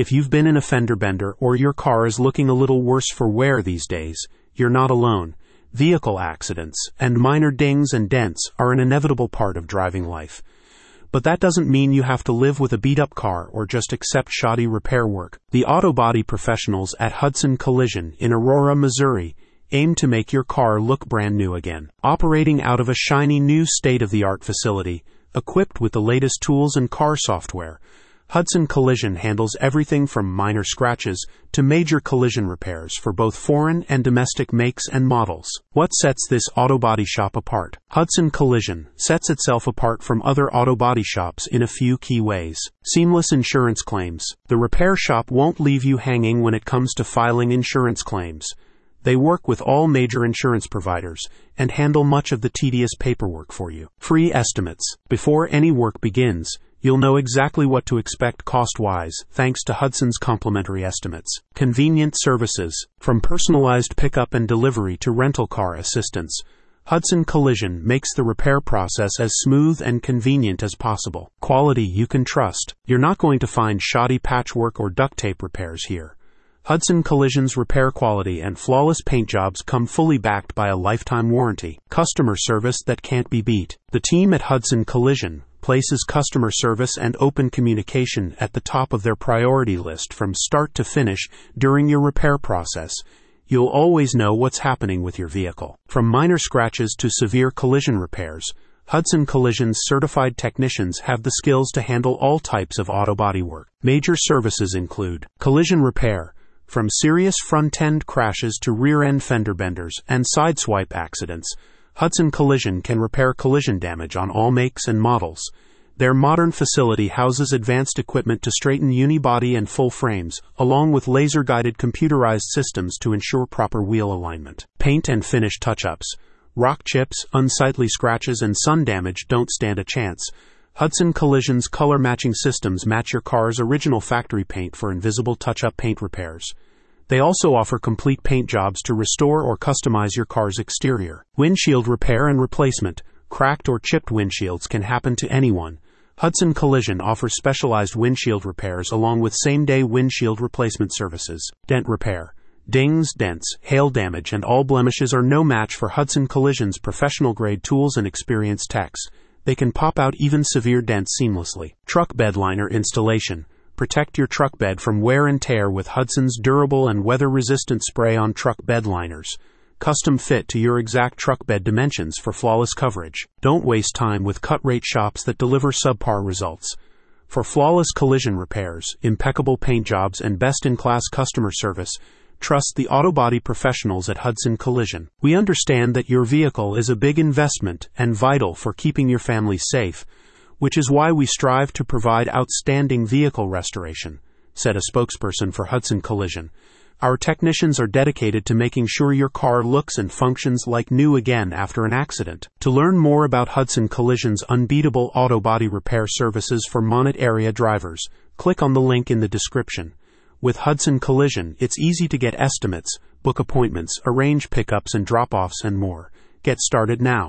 If you've been in a fender bender or your car is looking a little worse for wear these days, you're not alone. Vehicle accidents and minor dings and dents are an inevitable part of driving life. But that doesn't mean you have to live with a beat up car or just accept shoddy repair work. The auto body professionals at Hudson Collision in Aurora, Missouri aim to make your car look brand new again. Operating out of a shiny new state of the art facility, equipped with the latest tools and car software, Hudson Collision handles everything from minor scratches to major collision repairs for both foreign and domestic makes and models. What sets this auto body shop apart? Hudson Collision sets itself apart from other auto body shops in a few key ways. Seamless insurance claims. The repair shop won't leave you hanging when it comes to filing insurance claims. They work with all major insurance providers and handle much of the tedious paperwork for you. Free estimates. Before any work begins, You'll know exactly what to expect cost wise thanks to Hudson's complimentary estimates. Convenient services, from personalized pickup and delivery to rental car assistance. Hudson Collision makes the repair process as smooth and convenient as possible. Quality you can trust. You're not going to find shoddy patchwork or duct tape repairs here. Hudson Collision's repair quality and flawless paint jobs come fully backed by a lifetime warranty. Customer service that can't be beat. The team at Hudson Collision places customer service and open communication at the top of their priority list from start to finish during your repair process. You'll always know what's happening with your vehicle. From minor scratches to severe collision repairs, Hudson Collision's certified technicians have the skills to handle all types of auto body work. Major services include collision repair, from serious front end crashes to rear end fender benders and sideswipe accidents. Hudson Collision can repair collision damage on all makes and models. Their modern facility houses advanced equipment to straighten unibody and full frames, along with laser guided computerized systems to ensure proper wheel alignment. Paint and finish touch ups. Rock chips, unsightly scratches, and sun damage don't stand a chance. Hudson Collision's color matching systems match your car's original factory paint for invisible touch up paint repairs. They also offer complete paint jobs to restore or customize your car's exterior. Windshield repair and replacement. Cracked or chipped windshields can happen to anyone. Hudson Collision offers specialized windshield repairs along with same day windshield replacement services. Dent repair. Dings, dents, hail damage, and all blemishes are no match for Hudson Collision's professional grade tools and experienced techs. They can pop out even severe dents seamlessly. Truck bed liner installation. Protect your truck bed from wear and tear with Hudson's durable and weather resistant spray on truck bed liners. Custom fit to your exact truck bed dimensions for flawless coverage. Don't waste time with cut rate shops that deliver subpar results. For flawless collision repairs, impeccable paint jobs, and best in class customer service, trust the auto body professionals at Hudson Collision. We understand that your vehicle is a big investment and vital for keeping your family safe which is why we strive to provide outstanding vehicle restoration, said a spokesperson for Hudson Collision. Our technicians are dedicated to making sure your car looks and functions like new again after an accident. To learn more about Hudson Collision's unbeatable auto body repair services for Monett area drivers, click on the link in the description. With Hudson Collision, it's easy to get estimates, book appointments, arrange pickups and drop offs, and more. Get started now.